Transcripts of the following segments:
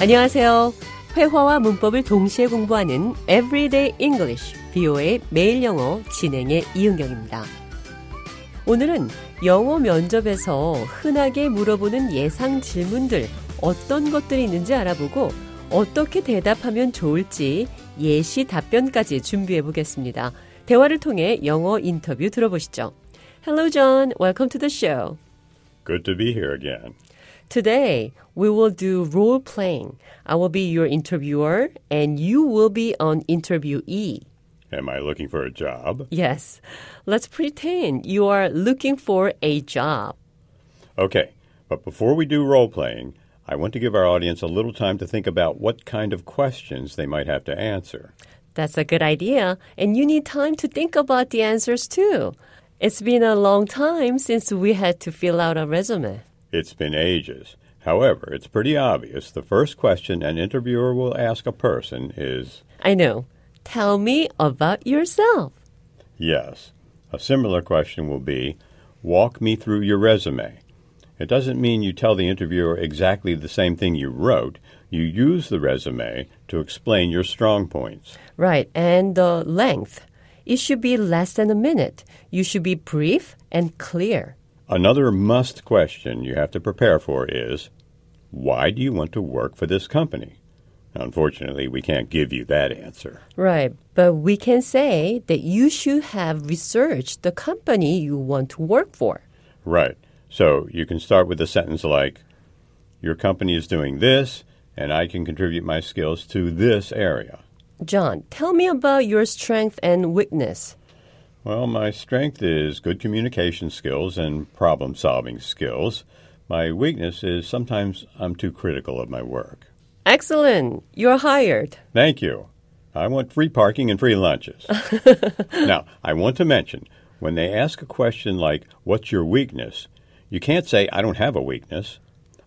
안녕하세요. 회화와 문법을 동시에 공부하는 Everyday English, BO의 매일 영어 진행의 이은경입니다. 오늘은 영어 면접에서 흔하게 물어보는 예상 질문들 어떤 것들이 있는지 알아보고 어떻게 대답하면 좋을지 예시 답변까지 준비해 보겠습니다. 대화를 통해 영어 인터뷰 들어보시죠. Hello, John. Welcome to the show. Good to be here again. Today, we will do role playing. I will be your interviewer, and you will be an interviewee. Am I looking for a job? Yes, let's pretend you are looking for a job. Okay, but before we do role playing, I want to give our audience a little time to think about what kind of questions they might have to answer. That's a good idea, and you need time to think about the answers too. It's been a long time since we had to fill out a resume. It's been ages. However, it's pretty obvious the first question an interviewer will ask a person is I know. Tell me about yourself. yes. A similar question will be walk me through your resume. It doesn't mean you tell the interviewer exactly the same thing you wrote. You use the resume to explain your strong points. Right, and the length. It should be less than a minute. You should be brief and clear. Another must question you have to prepare for is why do you want to work for this company? Unfortunately, we can't give you that answer. Right, but we can say that you should have researched the company you want to work for. Right. So you can start with a sentence like Your company is doing this, and I can contribute my skills to this area. John, tell me about your strength and weakness. Well, my strength is good communication skills and problem solving skills. My weakness is sometimes I'm too critical of my work. Excellent. You're hired. Thank you. I want free parking and free lunches. now, I want to mention when they ask a question like, What's your weakness? you can't say, I don't have a weakness.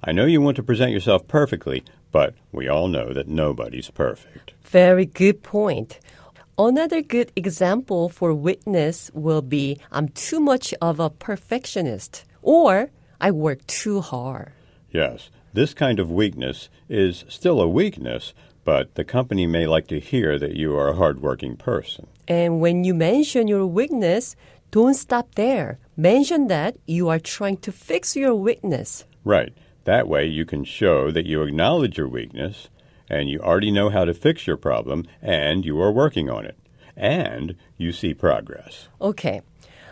I know you want to present yourself perfectly, but we all know that nobody's perfect. Very good point. Another good example for weakness will be I'm too much of a perfectionist or I work too hard. Yes, this kind of weakness is still a weakness, but the company may like to hear that you are a hardworking person. And when you mention your weakness, don't stop there. Mention that you are trying to fix your weakness. Right. That way you can show that you acknowledge your weakness and you already know how to fix your problem and you are working on it. And you see progress. Okay.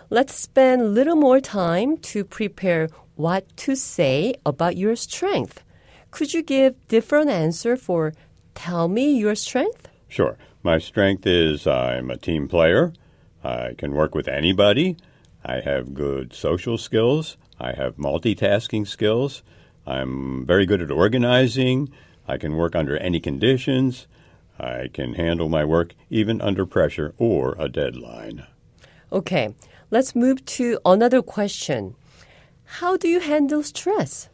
Let's spend a little more time to prepare what to say about your strength. Could you give different answer for tell me your strength? Sure. My strength is I'm a team player. I can work with anybody. I have good social skills. I have multitasking skills. I'm very good at organizing. I can work under any conditions. I can handle my work even under pressure or a deadline. Okay. Let's move to another question. How do you handle stress?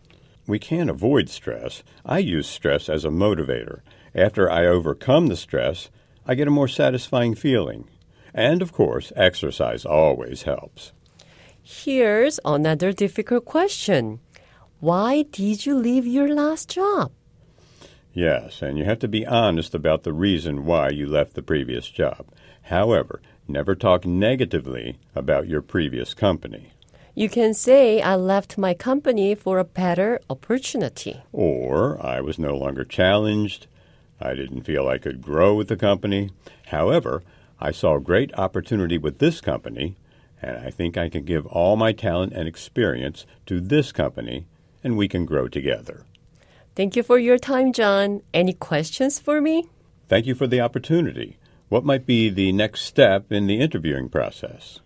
We can't avoid stress. I use stress as a motivator. After I overcome the stress, I get a more satisfying feeling. And of course, exercise always helps. Here's another difficult question. Why did you leave your last job? Yes, and you have to be honest about the reason why you left the previous job. However, never talk negatively about your previous company. You can say I left my company for a better opportunity. Or I was no longer challenged. I didn't feel I could grow with the company. However, I saw great opportunity with this company, and I think I can give all my talent and experience to this company, and we can grow together. Thank you for your time, John. Any questions for me? Thank you for the opportunity. What might be the next step in the interviewing process?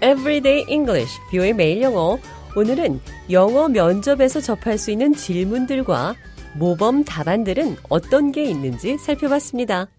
Everyday English, 뷰의 매일 영어. 오늘은 영어 면접에서 접할 수 있는 질문들과 모범 답안들은 어떤 게 있는지 살펴봤습니다.